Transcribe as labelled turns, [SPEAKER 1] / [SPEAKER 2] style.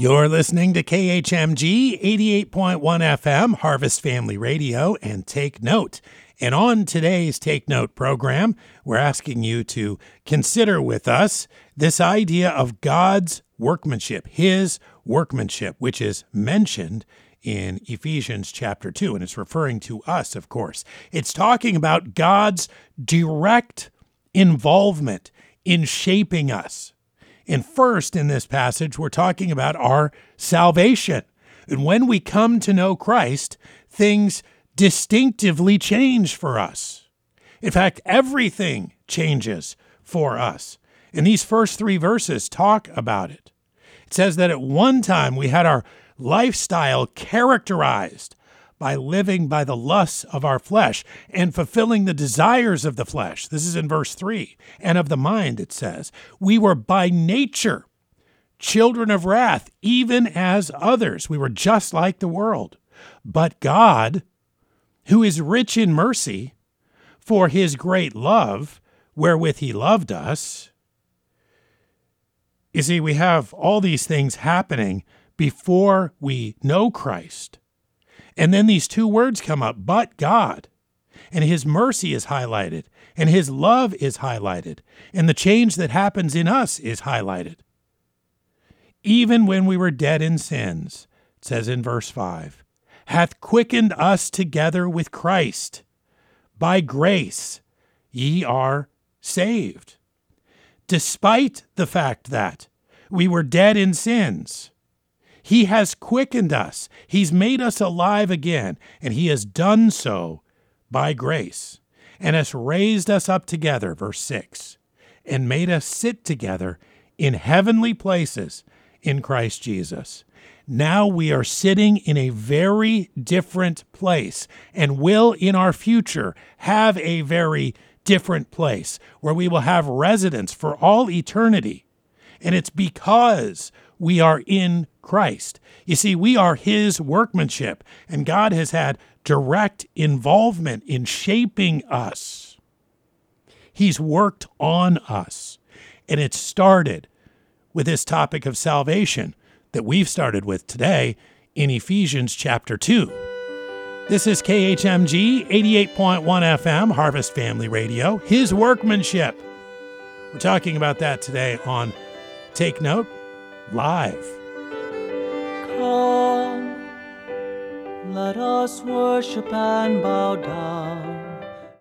[SPEAKER 1] You're listening to KHMG 88.1 FM, Harvest Family Radio, and Take Note. And on today's Take Note program, we're asking you to consider with us this idea of God's workmanship, His workmanship, which is mentioned in Ephesians chapter 2. And it's referring to us, of course. It's talking about God's direct involvement in shaping us. And first, in this passage, we're talking about our salvation. And when we come to know Christ, things distinctively change for us. In fact, everything changes for us. And these first three verses talk about it. It says that at one time we had our lifestyle characterized by living by the lusts of our flesh and fulfilling the desires of the flesh. This is in verse 3. And of the mind, it says, we were by nature children of wrath, even as others. We were just like the world. But God, who is rich in mercy, for his great love, wherewith he loved us. You see, we have all these things happening before we know Christ. And then these two words come up, but God. And his mercy is highlighted, and his love is highlighted, and the change that happens in us is highlighted. Even when we were dead in sins, it says in verse 5, hath quickened us together with Christ. By grace ye are saved. Despite the fact that we were dead in sins, he has quickened us. He's made us alive again, and He has done so by grace, and has raised us up together, verse 6, and made us sit together in heavenly places in Christ Jesus. Now we are sitting in a very different place and will in our future have a very different place where we will have residence for all eternity. And it's because we are in Christ. You see, we are His workmanship, and God has had direct involvement in shaping us. He's worked on us. And it started with this topic of salvation that we've started with today in Ephesians chapter 2. This is KHMG 88.1 FM, Harvest Family Radio, His workmanship. We're talking about that today on Take Note live.
[SPEAKER 2] Come, let us worship and bow down.